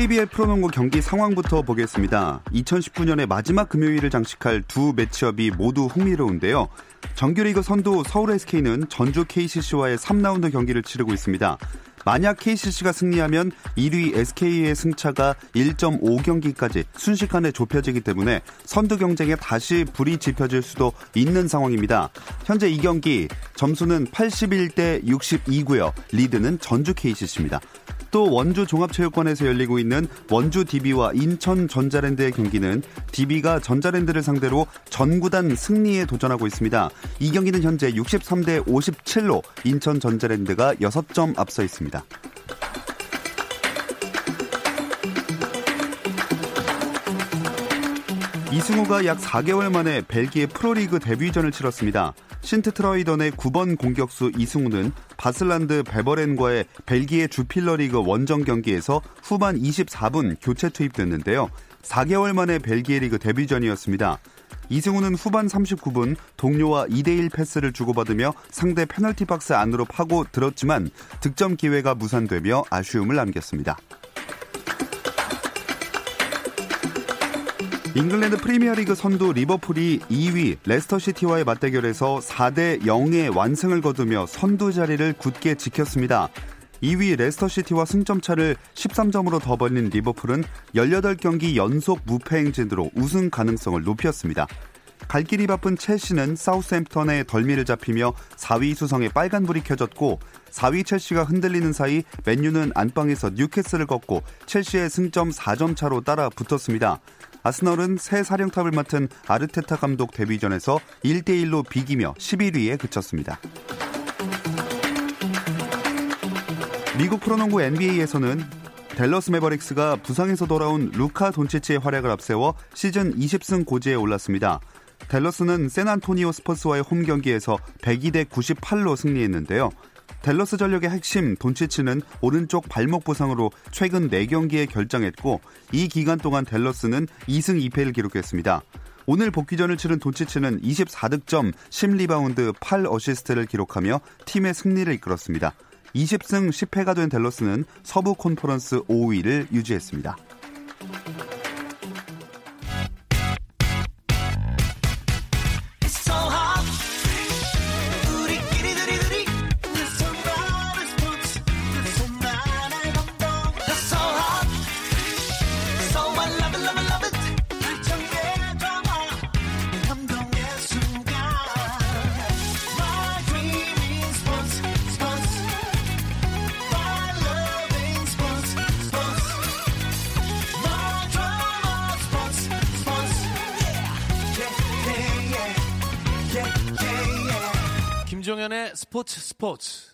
KBL 프로농구 경기 상황부터 보겠습니다. 2019년의 마지막 금요일을 장식할 두 매치업이 모두 흥미로운데요. 정규리그 선두 서울 SK는 전주 KCC와의 3라운드 경기를 치르고 있습니다. 만약 KCC가 승리하면 1위 SK의 승차가 1.5경기까지 순식간에 좁혀지기 때문에 선두 경쟁에 다시 불이 지펴질 수도 있는 상황입니다. 현재 이 경기 점수는 81대 62고요. 리드는 전주 KCC입니다. 또 원주 종합체육관에서 열리고 있는 원주 DB와 인천 전자랜드의 경기는 DB가 전자랜드를 상대로 전구단 승리에 도전하고 있습니다. 이 경기는 현재 63대 57로 인천 전자랜드가 6점 앞서 있습니다. 이승우가 약 4개월 만에 벨기에 프로리그 데뷔전을 치렀습니다. 신트 트러이던의 9번 공격수 이승우는 바슬란트 베버렌과의 벨기에 주필러 리그 원정 경기에서 후반 24분 교체 투입됐는데요. 4개월 만에 벨기에 리그 데뷔전이었습니다. 이승우는 후반 39분 동료와 2대1 패스를 주고받으며 상대 페널티 박스 안으로 파고 들었지만 득점 기회가 무산되며 아쉬움을 남겼습니다. 잉글랜드 프리미어리그 선두 리버풀이 2위 레스터시티와의 맞대결에서 4대 0의 완승을 거두며 선두 자리를 굳게 지켰습니다. 2위 레스터시티와 승점차를 13점으로 더 벌린 리버풀은 18경기 연속 무패 행진으로 우승 가능성을 높였습니다. 갈 길이 바쁜 첼시는 사우스햄프턴의 덜미를 잡히며 4위 수성에 빨간불이 켜졌고 4위 첼시가 흔들리는 사이 맨유는 안방에서 뉴캐슬을 꺾고 첼시의 승점 4점 차로 따라 붙었습니다. 아스널은 새 사령탑을 맡은 아르테타 감독 데뷔전에서 1대1로 비기며 11위에 그쳤습니다. 미국 프로농구 NBA에서는 댈러스 매버릭스가 부상에서 돌아온 루카 돈치치의 활약을 앞세워 시즌 20승 고지에 올랐습니다. 댈러스는 샌안토니오 스퍼스와의 홈 경기에서 102대 98로 승리했는데요. 댈러스 전력의 핵심 돈치치는 오른쪽 발목 부상으로 최근 4경기에 결장했고 이 기간 동안 댈러스는 2승 2패를 기록했습니다. 오늘 복귀전을 치른 돈치치는 24득점, 10리바운드, 8어시스트를 기록하며 팀의 승리를 이끌었습니다. 20승 10패가 된 델러스는 서부 콘퍼런스 5위를 유지했습니다. 김종현의 스포츠 스포츠.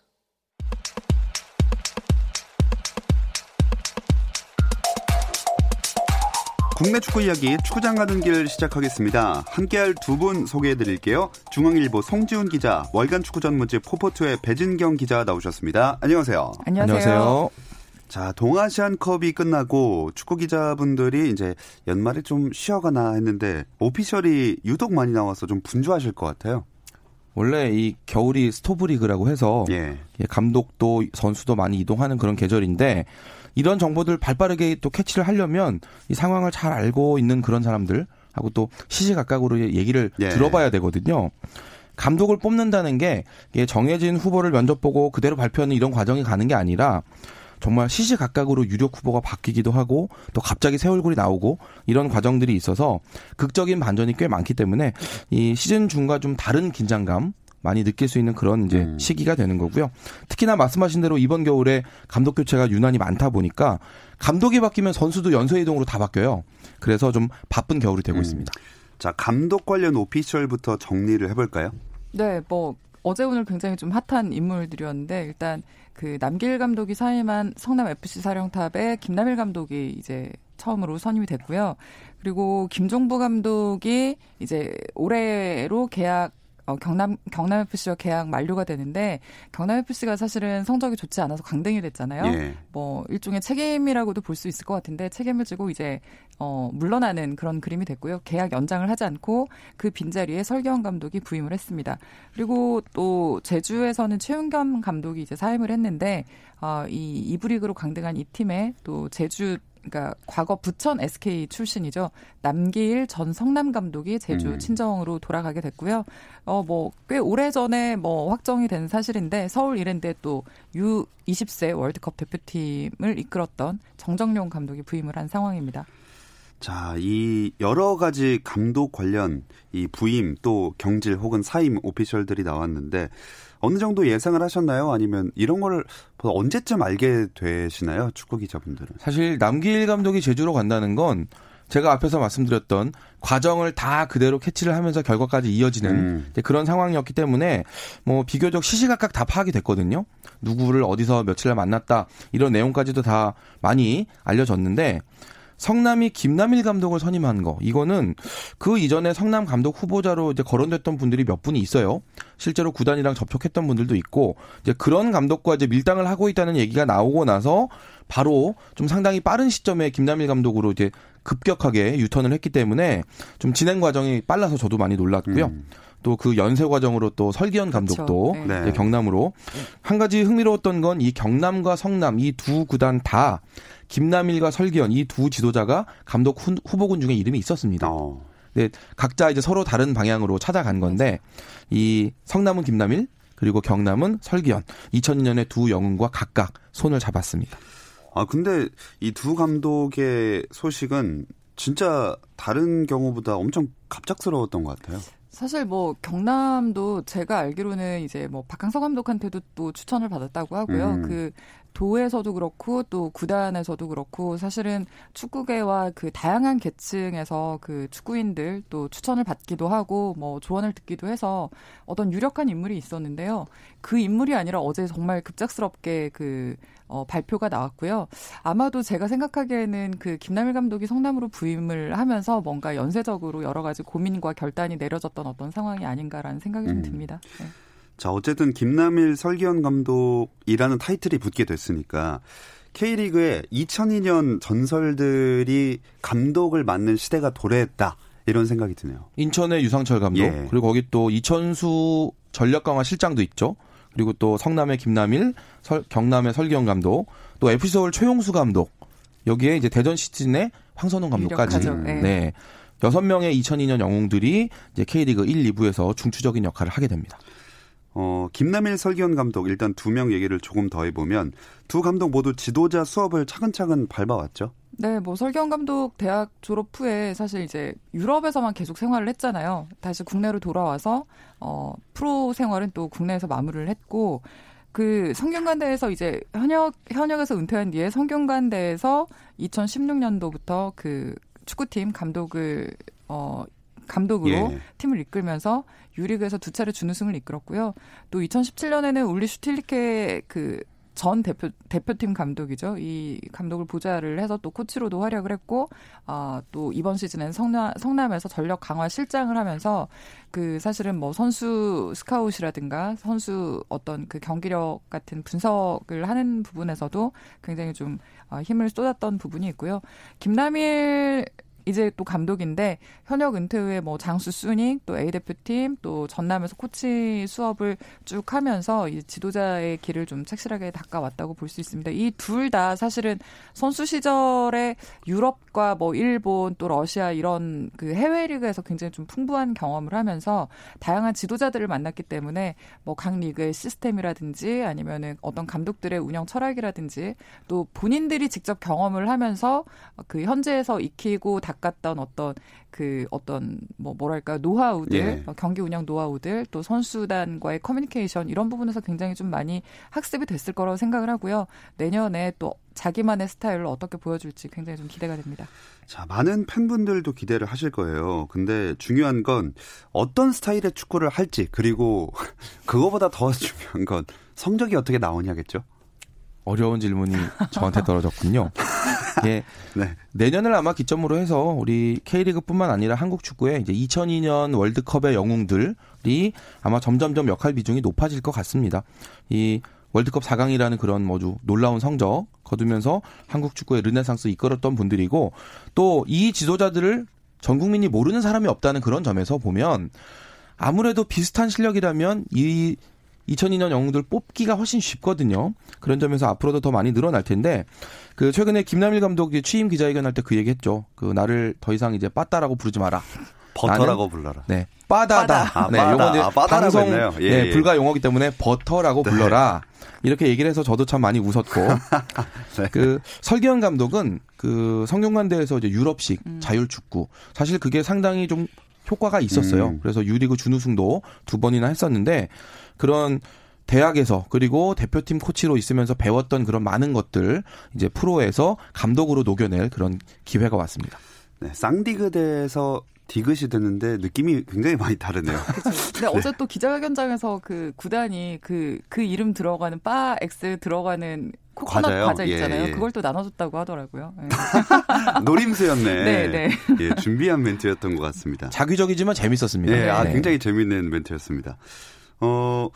국내 축구 이야기 축구장 가는 길 시작하겠습니다. 함께할 두 분 소개해드릴게요. 중앙일보 송지훈 기자, 월간 축구 전문지 포포트의 배진경 기자 나오셨습니다. 안녕하세요. 안녕하세요. 자, 동아시안컵이 끝나고 축구 기자분들이 이제 연말에 좀 쉬어가나 했는데 오피셜이 유독 많이 나와서 좀 분주하실 것 같아요. 원래 이 겨울이 스토브리그라고 해서 예. 감독도 선수도 많이 이동하는 그런 계절인데 이런 정보들 발빠르게 또 캐치를 하려면 이 상황을 잘 알고 있는 그런 사람들 하고 또 시시각각으로 얘기를 예. 들어봐야 되거든요. 감독을 뽑는다는 게 정해진 후보를 면접 보고 그대로 발표하는 이런 과정이 가는 게 아니라 정말 시시각각으로 유력 후보가 바뀌기도 하고 또 갑자기 새 얼굴이 나오고 이런 과정들이 있어서 극적인 반전이 꽤 많기 때문에 이 시즌 중과 좀 다른 긴장감 많이 느낄 수 있는 그런 이제 음. 시기가 되는 거고요. 특히나 말씀하신 대로 이번 겨울에 감독 교체가 유난히 많다 보니까 감독이 바뀌면 선수도 연쇄 이동으로 다 바뀌어요. 그래서 좀 바쁜 겨울이 되고 음. 있습니다. 자, 감독 관련 오피셜부터 정리를 해볼까요? 네, 뭐 어제 오늘 굉장히 좀 핫한 인물들이었는데 일단 그 남길 감독이 사임한 성남 FC 사령탑에 김남일 감독이 이제 처음으로 선임이 됐고요. 그리고 김종부 감독이 이제 올해로 계약 어, 경남 경남 FC와 계약 만료가 되는데 경남 FC가 사실은 성적이 좋지 않아서 강등이 됐잖아요. 예. 뭐 일종의 책임이라고도 볼 수 있을 것 같은데 책임을 지고 이제 어 물러나는 그런 그림이 됐고요. 계약 연장을 하지 않고 그 빈자리에 설경 감독이 부임을 했습니다. 그리고 또 제주에서는 최윤겸 감독이 이제 사임을 했는데 어 이 이브리그로 강등한 이 팀에 또 제주 그러니까 과거 부천 SK 출신이죠. 남기일 전 성남 감독이 제주 음. 친정으로 돌아가게 됐고요. 어 뭐 꽤 오래 전에 뭐 확정이 된 사실인데 서울 이랜드에 또 U20세 월드컵 대표팀을 이끌었던 정정용 감독이 부임을 한 상황입니다. 자, 이 여러 가지 감독 관련 이 부임 또 경질 혹은 사임 오피셜들이 나왔는데 어느 정도 예상을 하셨나요? 아니면 이런 걸 언제쯤 알게 되시나요? 축구 기자분들은. 사실 남길 감독이 제주로 간다는 건 제가 앞에서 말씀드렸던 과정을 다 그대로 캐치를 하면서 결과까지 이어지는 음. 그런 상황이었기 때문에 뭐 비교적 시시각각 다 파악이 됐거든요. 누구를 어디서 며칠 날 만났다 이런 내용까지도 다 많이 알려졌는데 성남이 김남일 감독을 선임한 거 이거는 그 이전에 성남 감독 후보자로 이제 거론됐던 분들이 몇 분이 있어요. 실제로 구단이랑 접촉했던 분들도 있고 이제 그런 감독과 이제 밀당을 하고 있다는 얘기가 나오고 나서 바로 좀 상당히 빠른 시점에 김남일 감독으로 이제 급격하게 유턴을 했기 때문에 좀 진행 과정이 빨라서 저도 많이 놀랐고요. 음. 또 그 연세 과정으로 또 설기현 감독도 그렇죠. 네. 경남으로 한 가지 흥미로웠던 건 이 경남과 성남 이 두 구단 다 김남일과 설기현 이 두 지도자가 감독 후, 보군 중에 이름이 있었습니다. 어. 네, 각자 이제 서로 다른 방향으로 찾아간 건데 이 성남은 김남일 그리고 경남은 설기현 2002년에 두 영웅과 각각 손을 잡았습니다. 아 근데 이 두 감독의 소식은 진짜 다른 경우보다 엄청 갑작스러웠던 것 같아요. 사실 뭐 경남도 제가 알기로는 이제 뭐 박항서 감독한테도 또 추천을 받았다고 하고요. 음. 그 도에서도 그렇고 또 구단에서도 그렇고 사실은 축구계와 그 다양한 계층에서 그 축구인들 또 추천을 받기도 하고 뭐 조언을 듣기도 해서 어떤 유력한 인물이 있었는데요. 그 인물이 아니라 어제 정말 급작스럽게 그 어, 발표가 나왔고요. 아마도 제가 생각하기에는 그 김남일 감독이 성남으로 부임을 하면서 뭔가 연쇄적으로 여러 가지 고민과 결단이 내려졌던 어떤 상황이 아닌가라는 생각이 좀 음. 듭니다. 네. 자, 어쨌든 김남일 설기현 감독이라는 타이틀이 붙게 됐으니까 K리그에 2002년 전설들이 감독을 맡는 시대가 도래했다. 이런 생각이 드네요. 인천의 유상철 감독, 예. 그리고 거기 또 이천수 전력 강화 실장도 있죠. 그리고 또 성남의 김남일, 설, 경남의 설기현 감독, 또 FC 서울 최용수 감독. 여기에 이제 대전 시즌의 황선홍 감독까지. 네. 네. 6명의 2002년 영웅들이 이제 K리그 1, 2부에서 중추적인 역할을 하게 됩니다. 어, 김남일 설기현 감독 일단 두 명 얘기를 조금 더 해보면 두 감독 모두 지도자 수업을 차근차근 밟아왔죠. 네, 뭐 설경 감독 대학 졸업 후에 사실 이제 유럽에서만 계속 생활을 했잖아요. 다시 국내로 돌아와서 어 프로 생활은 또 국내에서 마무리를 했고 그 성균관대에서 이제 현역 현역에서 은퇴한 뒤에 성균관대에서 2016년도부터 그 축구팀 감독을 어 감독으로 예. 팀을 이끌면서 유리그에서 두 차례 준우승을 이끌었고요. 또 2017년에는 울리 슈틸리케 그 전 대표 대표팀 감독이죠. 이 감독을 보좌를 해서 또 코치로도 활약을 했고, 아, 또 이번 시즌엔 성남 성남에서 전력 강화 실장을 하면서 그 사실은 뭐 선수 스카웃이라든가 선수 어떤 그 경기력 같은 분석을 하는 부분에서도 굉장히 좀 아, 힘을 쏟았던 부분이 있고요. 김남일 이제 또 감독인데 현역 은퇴 후에 뭐 장수 수닝 또 A 대표팀 또 전남에서 코치 수업을 쭉 하면서 이 지도자의 길을 좀 착실하게 닦아왔다고 볼 수 있습니다. 이 둘 다 사실은 선수 시절에 유럽과 뭐 일본 또 러시아 이런 그 해외 리그에서 굉장히 좀 풍부한 경험을 하면서 다양한 지도자들을 만났기 때문에 뭐 각 리그의 시스템이라든지 아니면은 어떤 감독들의 운영 철학이라든지 또 본인들이 직접 경험을 하면서 그 현재에서 익히고 닦 가깝던 어떤 그 어떤 뭐 뭐랄까 노하우들 예. 어, 경기 운영 노하우들 또 선수단과의 커뮤니케이션 이런 부분에서 굉장히 좀 많이 학습이 됐을 거라고 생각을 하고요. 내년에 또 자기만의 스타일로 어떻게 보여줄지 굉장히 좀 기대가 됩니다. 자, 많은 팬분들도 기대를 하실 거예요. 근데 중요한 건 어떤 스타일의 축구를 할지 그리고 그거보다 더 중요한 건 성적이 어떻게 나오냐겠죠. 어려운 질문이 저한테 떨어졌군요. 예. 네. 내년을 아마 기점으로 해서 우리 K리그뿐만 아니라 한국 축구의 이제 2002년 월드컵의 영웅들이 아마 점점점 역할 비중이 높아질 것 같습니다. 이 월드컵 4강이라는 그런 뭐주 놀라운 성적 거두면서 한국 축구의 르네상스 이끌었던 분들이고 또 이 지도자들을 전 국민이 모르는 사람이 없다는 그런 점에서 보면 아무래도 비슷한 실력이라면 이 2002년 영웅들 뽑기가 훨씬 쉽거든요. 그런 점에서 앞으로도 더 많이 늘어날 텐데 그 최근에 김남일 감독이 취임 기자회견할 때 그 얘기했죠. 그 나를 더 이상 이제 빠따라고 부르지 마라. 버터라고 불러라. 네. 빠다다. 빠다. 아, 네. 요건 이제 아, 방송 예, 네, 예. 불가 용어기 때문에 버터라고 네. 불러라. 이렇게 얘기를 해서 저도 참 많이 웃었고. 네. 그 설기현 감독은 그 성균관대에서 이제 유럽식 음. 자율 축구. 사실 그게 상당히 좀 효과가 있었어요. 음. 그래서 유리그 준우승도 두 번이나 했었는데 그런 대학에서 그리고 대표팀 코치로 있으면서 배웠던 그런 많은 것들 이제 프로에서 감독으로 녹여낼 그런 기회가 왔습니다. 네, 쌍디그대에서 디귿이 되는데 느낌이 굉장히 많이 다르네요. 그렇죠. 근데 네. 어제 또 기자회견장에서 그 구단이 그, 그 이름 들어가는 바 X 들어가는 코코넛 과자요? 과자 있잖아요. 예, 예. 그걸 또 나눠줬다고 하더라고요. 예. 노림수였네. 네, 네. 예, 준비한 멘트였던 것 같습니다. 자기적이지만 재밌었습니다. 예, 아, 네. 굉장히 재밌는 멘트였습니다. 어,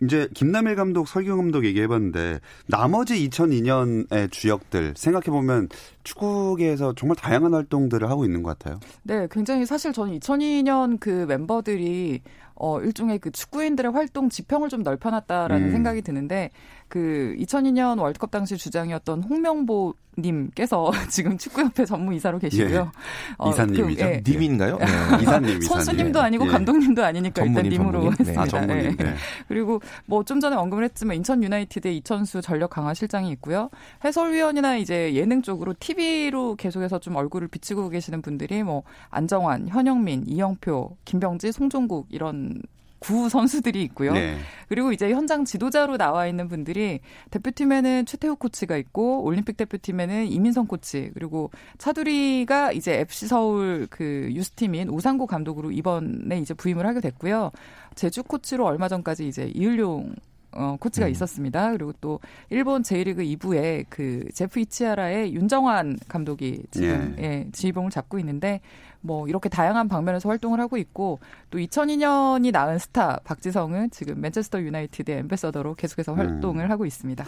이제 김남일 감독, 설경 감독 얘기해봤는데 나머지 2002년의 주역들 생각해 보면 축구계에서 정말 다양한 활동들을 하고 있는 것 같아요. 네, 굉장히 사실 저는 2002년 그 멤버들이 어 일종의 그 축구인들의 활동 지평을 좀 넓혀놨다라는 음. 생각이 드는데 그 2002년 월드컵 당시 주장이었던 홍명보 님께서 지금 축구협회 전무이사로 계시고요. 예. 어, 이사님이죠. 그, 예. 님인가요? 네. 이사님. 선수님도 아니고 예. 감독님도 아니니까 전무님, 일단 님으로 전무님. 했습니다. 아, 전무님. 네. 네. 그리고 뭐 좀 전에 언급을 했지만 인천 유나이티드의 이천수 전력 강화 실장이 있고요. 해설위원이나 이제 예능 쪽으로 TV로 계속해서 좀 얼굴을 비치고 계시는 분들이 뭐 안정환, 현영민, 이영표, 김병지, 송종국 이런 구 선수들이 있고요. 네. 그리고 이제 현장 지도자로 나와 있는 분들이 대표팀에는 최태욱 코치가 있고 올림픽 대표팀에는 이민성 코치 그리고 차두리가 이제 FC 서울 그 유스팀인 우상고 감독으로 이번에 이제 부임을 하게 됐고요. 제주 코치로 얼마 전까지 이제 이을용 어, 코치가 음. 있었습니다. 그리고 또 일본 제1리그 2부에 그 제프 이치하라의 윤정환 감독이 지금 예. 예, 지휘봉을 잡고 있는데 뭐 이렇게 다양한 방면에서 활동을 하고 있고 또 2002년이 낳은 스타 박지성은 지금 맨체스터 유나이티드 엠베서더로 계속해서 음. 활동을 음. 하고 있습니다.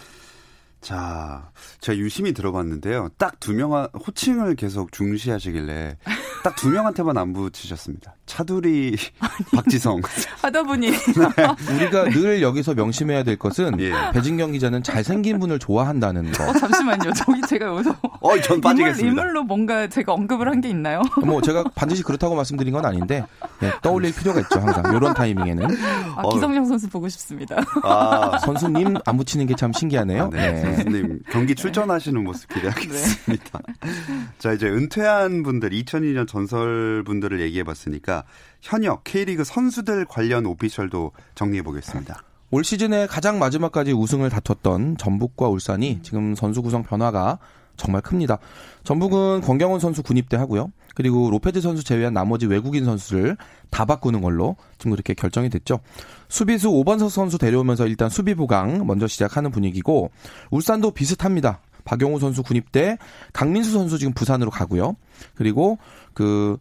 자, 제가 유심히 들어봤는데요. 딱 두 명, 호칭을 계속 중시하시길래 딱 두 명한테만 안 붙이셨습니다. 차두리, 박지성. 하다 보니. 네. 우리가 네. 늘 여기서 명심해야 될 것은 예. 배진경 기자는 잘생긴 분을 좋아한다는 거. 어, 잠시만요. 저기 제가 여기서. 어, 전 빠지겠습니다. 인물, 인물로 뭔가 제가 언급을 한 게 있나요? 뭐 제가 반드시 그렇다고 말씀드린 건 아닌데 네, 떠올릴 필요가 있죠. 항상. 이런 타이밍에는. 아, 기성용 선수 보고 싶습니다. 아, 선수님 안 붙이는 게 참 신기하네요. 아, 네. 네. 선수님 경기 출전하시는 모습 기대하겠습니다. 네. 자 이제 은퇴한 분들 2002년 전설 분들을 얘기해봤으니까 현역 K리그 선수들 관련 오피셜도 정리해 보겠습니다. 올 시즌에 가장 마지막까지 우승을 다퉜던 전북과 울산이 지금 선수 구성 변화가 정말 큽니다. 전북은 권경원 선수 군입대 하고요. 그리고 로페즈 선수 제외한 나머지 외국인 선수를 다 바꾸는 걸로 지금 그렇게 결정이 됐죠. 수비수 5번 선수 데려오면서 일단 수비 보강 먼저 시작하는 분위기고 울산도 비슷합니다. 박용우 선수 군입대, 강민수 선수 지금 부산으로 가고요. 그리고 그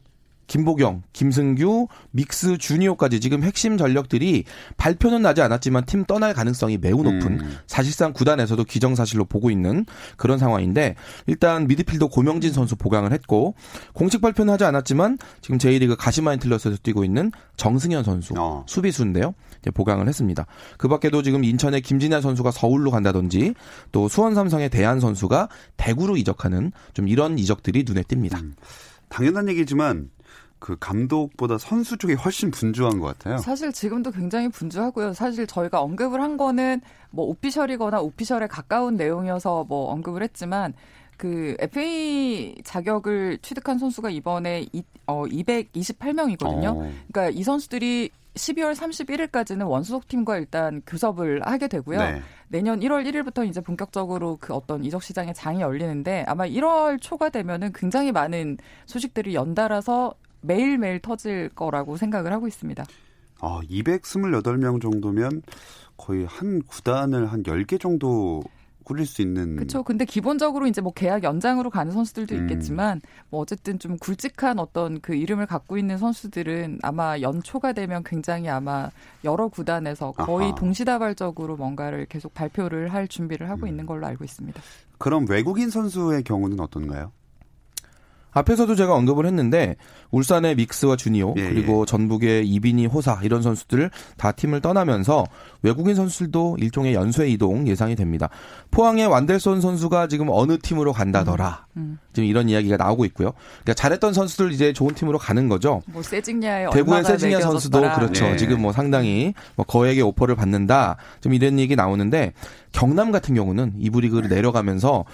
김보경, 김승규, 믹스 주니오까지 지금 핵심 전력들이 발표는 나지 않았지만 팀 떠날 가능성이 매우 높은 음. 사실상 구단에서도 기정사실로 보고 있는 그런 상황인데 일단 미드필더 고명진 선수 보강을 했고 공식 발표는 하지 않았지만 지금 제1리그 가시마 인 틀러스에서 뛰고 있는 정승현 선수 어. 수비수인데요. 이제 보강을 했습니다. 그 밖에도 지금 인천의 김진아 선수가 서울로 간다든지 또 수원 삼성의 대한 선수가 대구로 이적하는 좀 이런 이적들이 눈에 띕니다. 음. 당연한 얘기지만 그 감독보다 선수 쪽이 훨씬 분주한 것 같아요. 사실 지금도 굉장히 분주하고요. 사실 저희가 언급을 한 거는 뭐 오피셜이거나 오피셜에 가까운 내용이어서 뭐 언급을 했지만 그 FA 자격을 취득한 선수가 이번에 이, 어, 228명이거든요. 어. 그러니까 이 선수들이 12월 31일까지는 원소속 팀과 일단 교섭을 하게 되고요. 네. 내년 1월 1일부터 이제 본격적으로 그 어떤 이적 시장의 장이 열리는데 아마 1월 초가 되면은 굉장히 많은 소식들이 연달아서 매일매일 터질 거라고 생각을 하고 있습니다. 아, 228명 정도면 거의 한 구단을 한 10개 정도 꾸릴 수 있는 그렇죠. 근데 기본적으로 이제 뭐 계약 연장으로 가는 선수들도 음. 있겠지만 뭐 어쨌든 좀 굵직한 어떤 그 이름을 갖고 있는 선수들은 아마 연초가 되면 굉장히 아마 여러 구단에서 거의 아하. 동시다발적으로 뭔가를 계속 발표를 할 준비를 하고 음. 있는 걸로 알고 있습니다. 그럼 외국인 선수의 경우는 어떤가요? 앞에서도 제가 언급을 했는데 울산의 믹스와 주니오 예, 그리고 전북의 이빈이 호사 이런 선수들 다 팀을 떠나면서 외국인 선수들도 일종의 연쇄 이동 예상이 됩니다. 포항의 완델손 선수가 지금 어느 팀으로 간다더라. 음. 지금 이런 이야기가 나오고 있고요. 그러니까 잘했던 선수들 이제 좋은 팀으로 가는 거죠. 뭐 세징야의 대구의 세징야 선수도. 그렇죠. 네. 지금 뭐 상당히 뭐 거액의 오퍼를 받는다. 좀 이런 얘기 나오는데 경남 같은 경우는 이부 리그를 내려가면서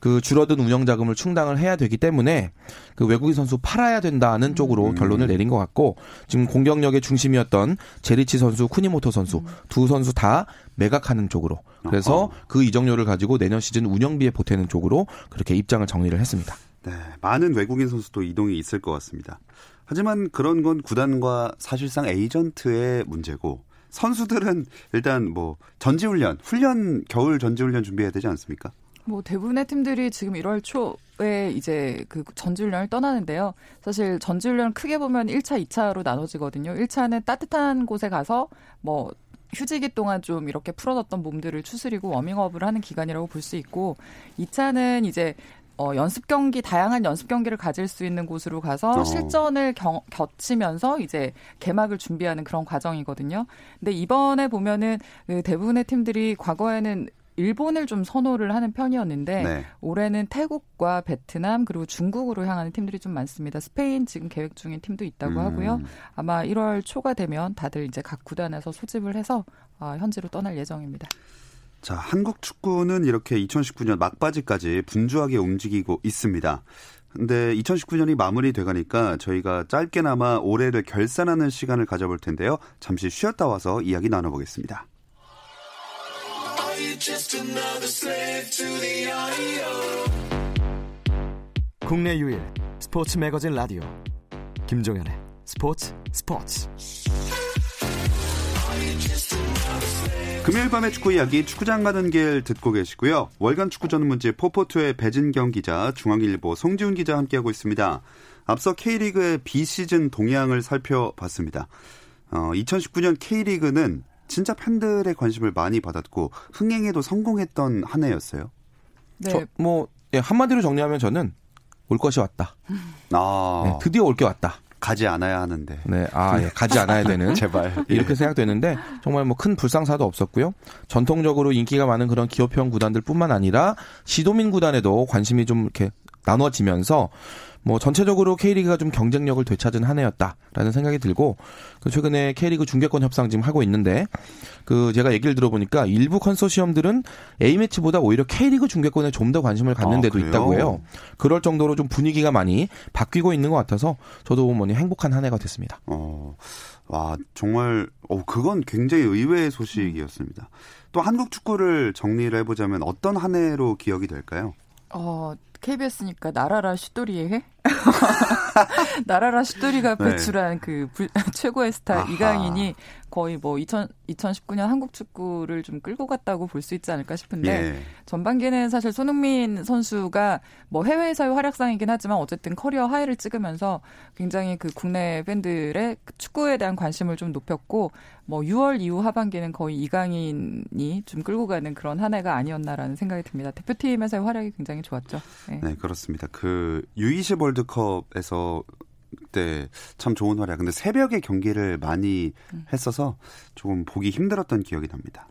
그 줄어든 운영 자금을 충당을 해야 되기 때문에 그 외국인 선수 팔아야 된다는 쪽으로 음. 결론을 내린 것 같고 지금 공격력의 중심이었던 제리치 선수, 쿠니모토 선수 두 선수 다 매각하는 쪽으로 그래서 어허. 그 이적료를 가지고 내년 시즌 운영비에 보태는 쪽으로 그렇게 입장을 정리를 했습니다. 네, 많은 외국인 선수도 이동이 있을 것 같습니다. 하지만 그런 건 구단과 사실상 에이전트의 문제고 선수들은 일단 뭐 전지훈련, 훈련 겨울 전지훈련 준비해야 되지 않습니까? 뭐 대부분의 팀들이 지금 1월 초에 이제 그 전지훈련을 떠나는데요. 사실 전지훈련 크게 보면 1차, 2차로 나눠지거든요. 1차는 따뜻한 곳에 가서 뭐 휴지기 동안 좀 이렇게 풀어졌던 몸들을 추스리고 워밍업을 하는 기간이라고 볼 수 있고 2차는 이제 어, 연습 경기, 다양한 연습 경기를 가질 수 있는 곳으로 가서 어. 실전을 경, 겹치면서 이제 개막을 준비하는 그런 과정이거든요. 근데 이번에 보면은 그 대부분의 팀들이 과거에는 일본을 좀 선호를 하는 편이었는데 네. 올해는 태국과 베트남 그리고 중국으로 향하는 팀들이 좀 많습니다. 스페인 지금 계획 중인 팀도 있다고 음. 하고요. 아마 1월 초가 되면 다들 이제 각 구단에서 소집을 해서 아, 현지로 떠날 예정입니다. 자, 한국 축구는 이렇게 2019년 막바지까지 분주하게 움직이고 있습니다. 근데 2019년이 마무리돼 가니까 저희가 짧게나마 올해를 결산하는 시간을 가져볼 텐데요. 잠시 쉬었다 와서 이야기 나눠보겠습니다. 국내 유일 스포츠 매거진 라디오 김종현의 스포츠 스포츠 금요일 밤의 축구 이야기 축구장 가는 길 듣고 계시고요. 월간 축구 전문지 포포투의 배진경 기자, 중앙일보 송지훈 기자 함께하고 있습니다. 앞서 K리그의 비시즌 동향을 살펴봤습니다. 어, 2019년 K리그는 진짜 팬들의 관심을 많이 받았고 흥행에도 성공했던 한 해였어요. 네. 저, 뭐 예, 한마디로 정리하면 저는 올 것이 왔다. 아, 네, 드디어 올 게 왔다. 가지 않아야 하는데. 네, 아, 예, 가지 않아야 되는. 제발. 이렇게 생각되는데 정말 뭐 큰 불상사도 없었고요. 전통적으로 인기가 많은 그런 기업형 구단들 뿐만 아니라 시도민 구단에도 관심이 좀 이렇게 나눠지면서 뭐 전체적으로 K리그가 좀 경쟁력을 되찾은 한 해였다라는 생각이 들고 그 최근에 K리그 중계권 협상 지금 하고 있는데 그 제가 얘기를 들어보니까 일부 컨소시엄들은 A 매치보다 오히려 K리그 중계권에 좀 더 관심을 갖는 아, 데도 그래요? 있다고 해요. 그럴 정도로 좀 분위기가 많이 바뀌고 있는 것 같아서 저도 뭐니 행복한 한 해가 됐습니다. 어, 와, 정말, 어, 그건 굉장히 의외의 소식이었습니다. 또 한국 축구를 정리를 해보자면 어떤 한 해로 기억이 될까요? 어, KBS니까 나라라 슈토리의 해? 나라라 슈토리가 네. 배출한 그 불- 최고의 스타 아하. 이강인이 거의 뭐 2000, 2019년 한국 축구를 좀 끌고 갔다고 볼 수 있지 않을까 싶은데 예. 전반기는 사실 손흥민 선수가 뭐 해외에서의 활약상이긴 하지만 어쨌든 커리어 하이를 찍으면서 굉장히 그 국내 팬들의 그 축구에 대한 관심을 좀 높였고 뭐 6월 이후 하반기는 거의 이강인이 좀 끌고 가는 그런 한 해가 아니었나라는 생각이 듭니다. 대표팀에서의 활약이 굉장히 좋았죠. 네. 네, 그렇습니다. 그 U20 월드컵에서 그 때참 좋은 활약. 근데 새벽에 경기를 많이 했어서 조금 보기 힘들었던 기억이 납니다.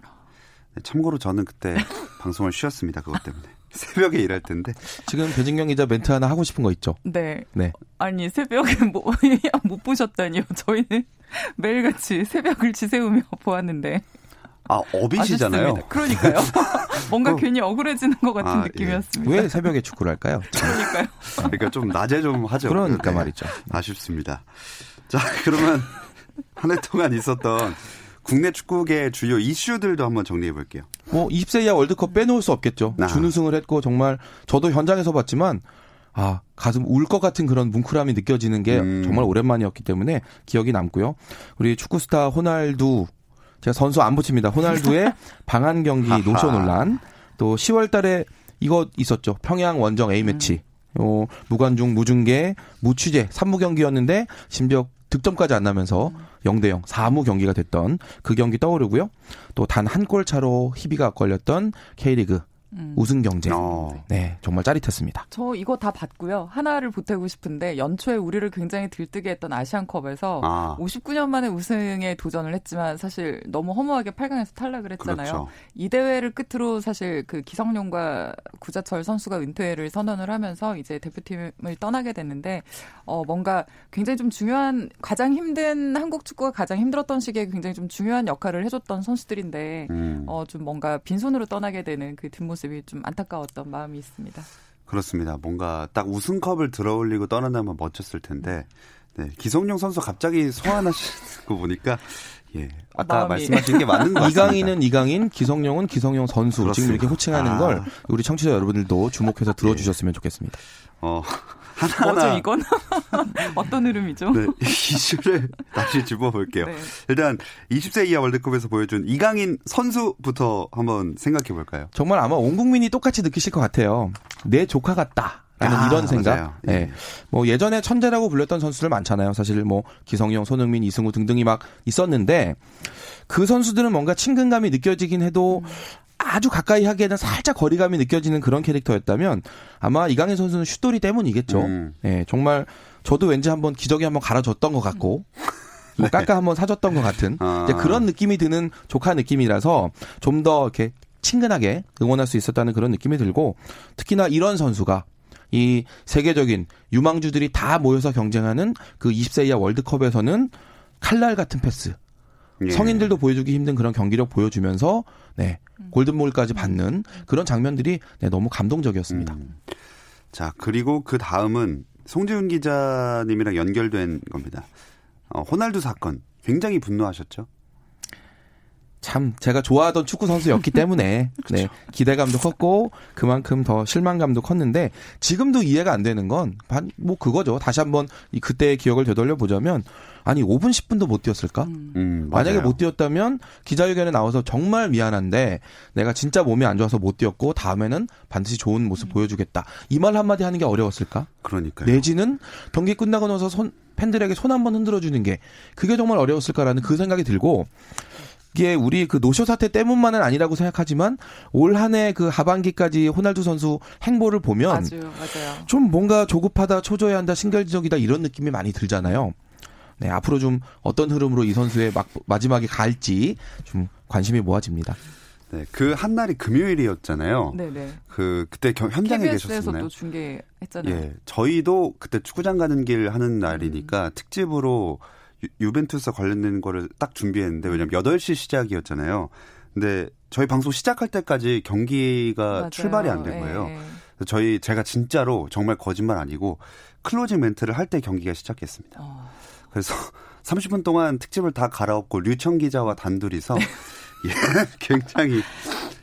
네, 참고로 저는 그때 방송을 쉬었습니다. 그것 때문에. 새벽에 일할 텐데. 지금 배진경 기자 멘트 하나 하고 싶은 거 있죠? 네. 네. 아니 새벽에 뭐, 못 보셨다니요. 저희는 매일같이 새벽을 지새우며 보았는데. 아, 어비시잖아요. 아쉽습니다. 그러니까요. 뭔가 어. 괜히 억울해지는 것 같은 아, 예. 느낌이었습니다. 왜 새벽에 축구를 할까요? 그러니까요. 그러니까 좀 낮에 좀 하죠. 그러니까 네, 말이죠. 아쉽습니다. 자, 그러면 한 해 동안 있었던 국내 축구계 주요 이슈들도 한번 정리해 볼게요. 뭐 20세 이하 월드컵 빼놓을 수 없겠죠. 아. 준우승을 했고 정말 저도 현장에서 봤지만 아 가슴 울 것 같은 그런 뭉클함이 느껴지는 게 음. 정말 오랜만이었기 때문에 기억이 남고요. 우리 축구 스타 호날두 제가 선수 안 붙입니다. 호날두의 방한 경기. 노쇼 논란 또 10월 달에 이거 있었죠. 평양 원정 A 매치. 어, 무관중 무중계 무취재 3무 경기였는데 심지어 득점까지 안 나면서 0대 0 4무 경기가 됐던 그 경기 떠오르고요. 또 단 한 골 차로 희비가 걸렸던 K리그 음. 우승 경쟁. 어. 네, 정말 짜릿했습니다. 저 이거 다 봤고요. 하나를 보태고 싶은데 연초에 우리를 굉장히 들뜨게 했던 아시안컵에서 아, 59년 만에 우승에 도전을 했지만 사실 너무 허무하게 8강에서 탈락을 했잖아요. 그렇죠. 이 대회를 끝으로 사실 그 기성용과 구자철 선수가 은퇴를 선언을 하면서 이제 대표팀을 떠나게 됐는데 어 뭔가 굉장히 좀 중요한 가장 힘든 한국 축구가 가장 힘들었던 시기에 굉장히 좀 중요한 역할을 해줬던 선수들인데 음, 어좀 뭔가 빈손으로 떠나게 되는 그 뒷모습 이 좀 안타까웠던 마음이 있습니다. 그렇습니다. 뭔가 딱 우승컵을 들어올리고 떠난다면 멋졌을 텐데, 네, 기성용 선수 갑자기 소환하시는 거 보니까, 예, 아까 마음이- 말씀하신 게 맞는 것 같습니다. 이강인은 이강인, 기성용은 기성용 선수 지금 그렇습니다. 이렇게 호칭하는 아. 걸 우리 청취자 여러분들도 주목해서 들어주셨으면 좋겠습니다. 어, 뭐죠 하나하나 이건 어떤 흐름이죠? 네, 이슈를 다시 짚어볼게요. 네. 일단 20세 이하 월드컵에서 보여준 이강인 선수부터 한번 생각해 볼까요? 정말 아마 온 국민이 똑같이 느끼실 것 같아요. 내 조카 같다. 라는 아, 이런 생각. 맞아요. 네. 예. 뭐 예전에 천재라고 불렸던 선수들 많잖아요. 사실 뭐 기성용, 손흥민, 이승우 등등이 막 있었는데 그 선수들은 뭔가 친근감이 느껴지긴 해도 아주 가까이 하기에는 살짝 거리감이 느껴지는 그런 캐릭터였다면 아마 이강인 선수는 슛돌이 때문이겠죠. 음. 예, 정말 저도 왠지 한번 기저귀 한번 갈아줬던 것 같고 뭐 깎아 한번 사줬던 것 같은 네. 아. 그런 느낌이 드는 조카 느낌이라서 좀 더 이렇게 친근하게 응원할 수 있었다는 그런 느낌이 들고 특히나 이런 선수가 이 세계적인 유망주들이 다 모여서 경쟁하는 그 20세 이하 월드컵에서는 칼날 같은 패스 예. 성인들도 보여주기 힘든 그런 경기력 보여주면서 네 골든볼까지 받는 그런 장면들이 네, 너무 감동적이었습니다. 음. 자, 그리고 그 다음은 송지훈 기자님이랑 연결된 겁니다. 어, 호날두 사건. 굉장히 분노하셨죠? 참 제가 좋아하던 축구 선수였기 때문에 네, 기대감도 컸고 그만큼 더 실망감도 컸는데 지금도 이해가 안 되는 건 뭐 그거죠. 다시 한번 이 그때의 기억을 되돌려 보자면 아니 5분 10분도 못 뛰었을까? 음, 만약에 맞아요. 못 뛰었다면 기자회견에 나와서 정말 미안한데 내가 진짜 몸이 안 좋아서 못 뛰었고 다음에는 반드시 좋은 모습 보여주겠다. 이 말 한마디 하는 게 어려웠을까? 그러니까요. 내지는 경기 끝나고 나서 손, 팬들에게 손 한번 흔들어 주는 게 그게 정말 어려웠을까라는 그 생각이 들고 이게 우리 그 노쇼 사태 때문만은 아니라고 생각하지만 올 한 해 그 하반기까지 호날두 선수 행보를 보면 아주 맞아요. 좀 뭔가 조급하다, 초조해한다, 신결지적이다 이런 느낌이 많이 들잖아요. 네, 앞으로 좀 어떤 흐름으로 이 선수의 막, 마지막에 갈지 좀 관심이 모아집니다. 네, 그 한날이 금요일이었잖아요. 네네. 그 그때 겨- 현장에 계셨었나요? 또 중계했잖아요. 예, 저희도 그때 축구장 가는 길 하는 날이니까 특집으로 유, 벤투스 관련된 거를 딱 준비했는데 왜냐면 8시 시작이었잖아요. 근데 저희 방송 시작할 때까지 경기가 맞아요. 출발이 안된 예, 거예요. 예. 저희 제가 진짜로 정말 거짓말 아니고 클로징 멘트를 할 때 경기가 시작했습니다. 어. 그래서 30분 동안 특집을 다 갈아엎고 류청 기자와 단둘이서 예, 굉장히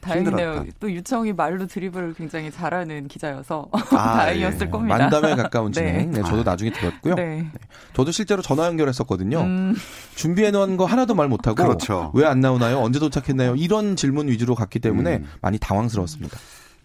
다행이네요. 힘들었다. 또 유청이 말로 드리블을 굉장히 잘하는 기자여서 아, 다행이었을 예. 겁니다. 만담에 가까운 네. 진행. 네, 저도 나중에 들었고요. 네. 저도 실제로 전화 연결했었거든요. 음, 준비해 놓은 거 하나도 말 못하고 그렇죠. 왜 안 나오나요? 언제 도착했나요? 이런 질문 위주로 갔기 때문에 음. 많이 당황스러웠습니다.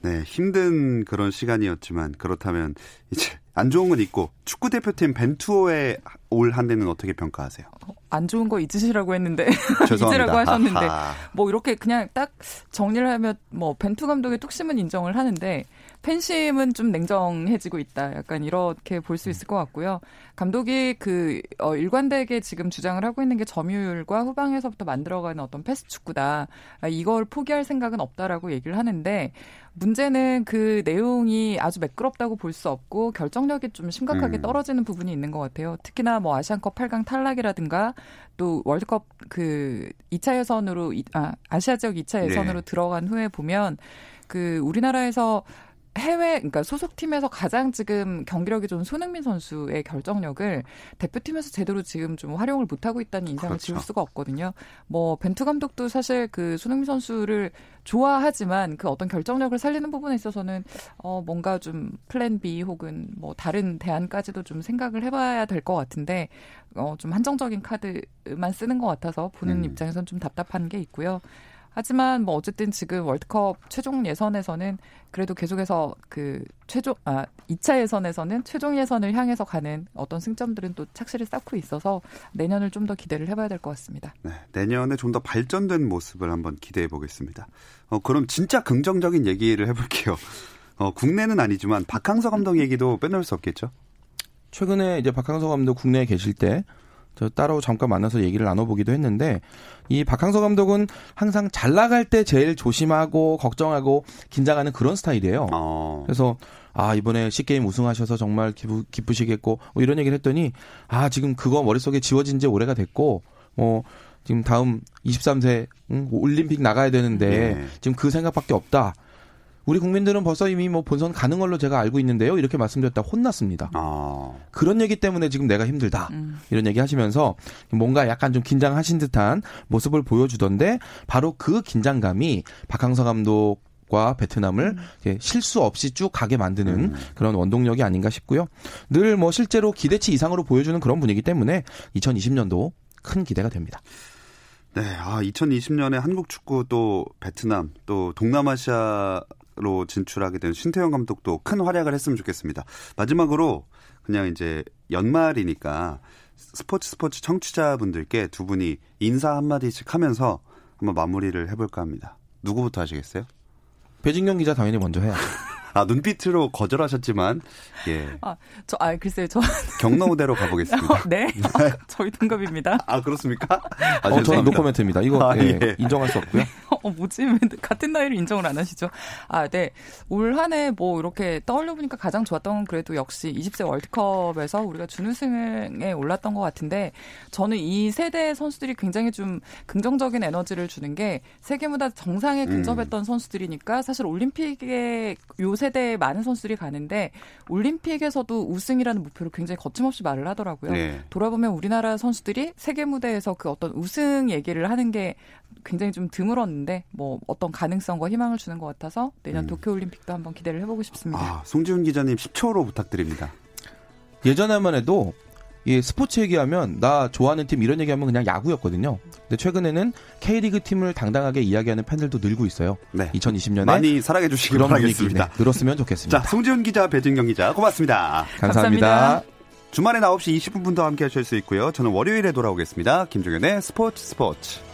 네, 힘든 그런 시간이었지만 그렇다면 이제 안 좋은 건 있고 축구 대표팀 벤투어에 올한 해는 어떻게 평가하세요? 안 좋은 거 잊으시라고 했는데. 잊으라고 하셨는데 하하. 뭐 이렇게 그냥 딱 정리를 하면 뭐 벤투 감독의 뚝심은 인정을 하는데 팬심은 좀 냉정해지고 있다. 약간 이렇게 볼 수 있을 것 같고요. 감독이 그 어, 일관되게 지금 주장을 하고 있는 게 점유율과 후방에서부터 만들어가는 어떤 패스 축구다. 아, 이걸 포기할 생각은 없다라고 얘기를 하는데 문제는 그 내용이 아주 매끄럽다고 볼 수 없고 결정력이 좀 심각하게 음. 떨어지는 부분이 있는 것 같아요. 특히나 뭐 아시안컵 8강 탈락이라든가 또 월드컵 그 2차 예선으로 이- 아 아시아 지역 2차 예선으로 네. 들어간 후에 보면 그 우리나라에서 해외 그러니까 소속팀에서 가장 지금 경기력이 좋은 손흥민 선수의 결정력을 대표팀에서 제대로 지금 좀 활용을 못 하고 있다는 인상을 그렇죠. 지울 수가 없거든요. 뭐 벤투 감독도 사실 그 손흥민 선수를 좋아하지만 그 어떤 결정력을 살리는 부분에 있어서는 어 뭔가 좀 플랜 B 혹은 뭐 다른 대안까지도 좀 생각을 해봐야 될 것 같은데 어좀 한정적인 카드만 쓰는 것 같아서 보는 음. 입장에선 좀 답답한 게 있고요. 하지만 뭐 어쨌든 지금 월드컵 최종 예선에서는 그래도 계속해서 그 최종 아 2차 예선에서는 최종 예선을 향해서 가는 어떤 승점들은 또 착실히 쌓고 있어서 내년을 좀 더 기대를 해봐야 될 것 같습니다. 네, 내년에 좀 더 발전된 모습을 한번 기대해 보겠습니다. 어, 그럼 진짜 긍정적인 얘기를 해볼게요. 어, 국내는 아니지만 박항서 감독 얘기도 빼놓을 수 없겠죠. 최근에 이제 박항서 감독 국내에 계실 때저 따로 잠깐 만나서 얘기를 나눠보기도 했는데 이 박항서 감독은 항상 잘 나갈 때 제일 조심하고 걱정하고 긴장하는 그런 스타일이에요. 어, 그래서 아 이번에 시게임 우승하셔서 정말 기쁘, 기쁘시겠고 뭐 이런 얘기를 했더니 아 지금 그거 머릿속에 지워진 지 오래가 됐고 뭐 지금 다음 23세 응, 올림픽 나가야 되는데 네. 지금 그 생각밖에 없다. 우리 국민들은 벌써 이미 뭐 본선 가는 걸로 제가 알고 있는데요. 이렇게 말씀드렸다 혼났습니다. 어, 그런 얘기 때문에 지금 내가 힘들다. 음. 이런 얘기 하시면서 뭔가 약간 좀 긴장하신 듯한 모습을 보여주던데 바로 그 긴장감이 박항서 감독 과 베트남을 이렇게 실수 없이 쭉 가게 만드는 음. 그런 원동력이 아닌가 싶고요. 늘 뭐 실제로 기대치 이상으로 보여주는 그런 분위기 때문에 2020년도 큰 기대가 됩니다. 네, 아, 2020년에 한국 축구 또 베트남 또 동남아시아 로 진출하게 된 신태영 감독도 큰 활약을 했으면 좋겠습니다. 마지막으로 그냥 이제 연말이니까 스포츠 스포츠 청취자분들께 두 분이 인사 한마디씩 하면서 한번 마무리를 해볼까 합니다. 누구부터 하시겠어요? 배진경 기자 당연히 먼저 해야죠. 아, 눈빛으로 거절하셨지만, 예, 저, 아, 글쎄요, 저, 경로우대로 가보겠습니다. 네. 저희 동갑입니다. 아, 그렇습니까? 아, 어, 저는. 노코멘트입니다. 이거 아, 예, 예. 인정할 수 없고요. 어, 뭐지? 왜 같은 나이를 인정을 안 하시죠? 아, 네. 올 한 해 뭐 이렇게 떠올려보니까 가장 좋았던 건 그래도 역시 20세 월드컵에서 우리가 준우승에 올랐던 것 같은데 저는 이 세대 선수들이 굉장히 좀 긍정적인 에너지를 주는 게 세계무대 정상에 음. 근접했던 선수들이니까 사실 올림픽에 요 세대에 많은 선수들이 가는데 올림픽에서도 우승이라는 목표를 굉장히 거침없이 말을 하더라고요. 네. 돌아보면 우리나라 선수들이 세계 무대에서 그 어떤 우승 얘기를 하는 게 굉장히 좀 드물었는데 뭐 어떤 가능성과 희망을 주는 것 같아서 내년 음. 도쿄 올림픽도 한번 기대를 해보고 싶습니다. 아, 송지훈 기자님 10초로 부탁드립니다. 예전에만 해도 이 스포츠 얘기하면 나 좋아하는 팀 이런 얘기하면 그냥 야구였거든요. 근데 최근에는 K리그 팀을 당당하게 이야기하는 팬들도 늘고 있어요. 네. 2020년에 많이 사랑해 주시기 바라겠습니다. 네, 늘었으면 좋겠습니다. 자, 송지훈 기자, 배진경 기자, 고맙습니다. 감사합니다. 감사합니다. 주말에 9시 20분부터 함께 하실 수 있고요. 저는 월요일에 돌아오겠습니다. 김종현의 스포츠 스포츠.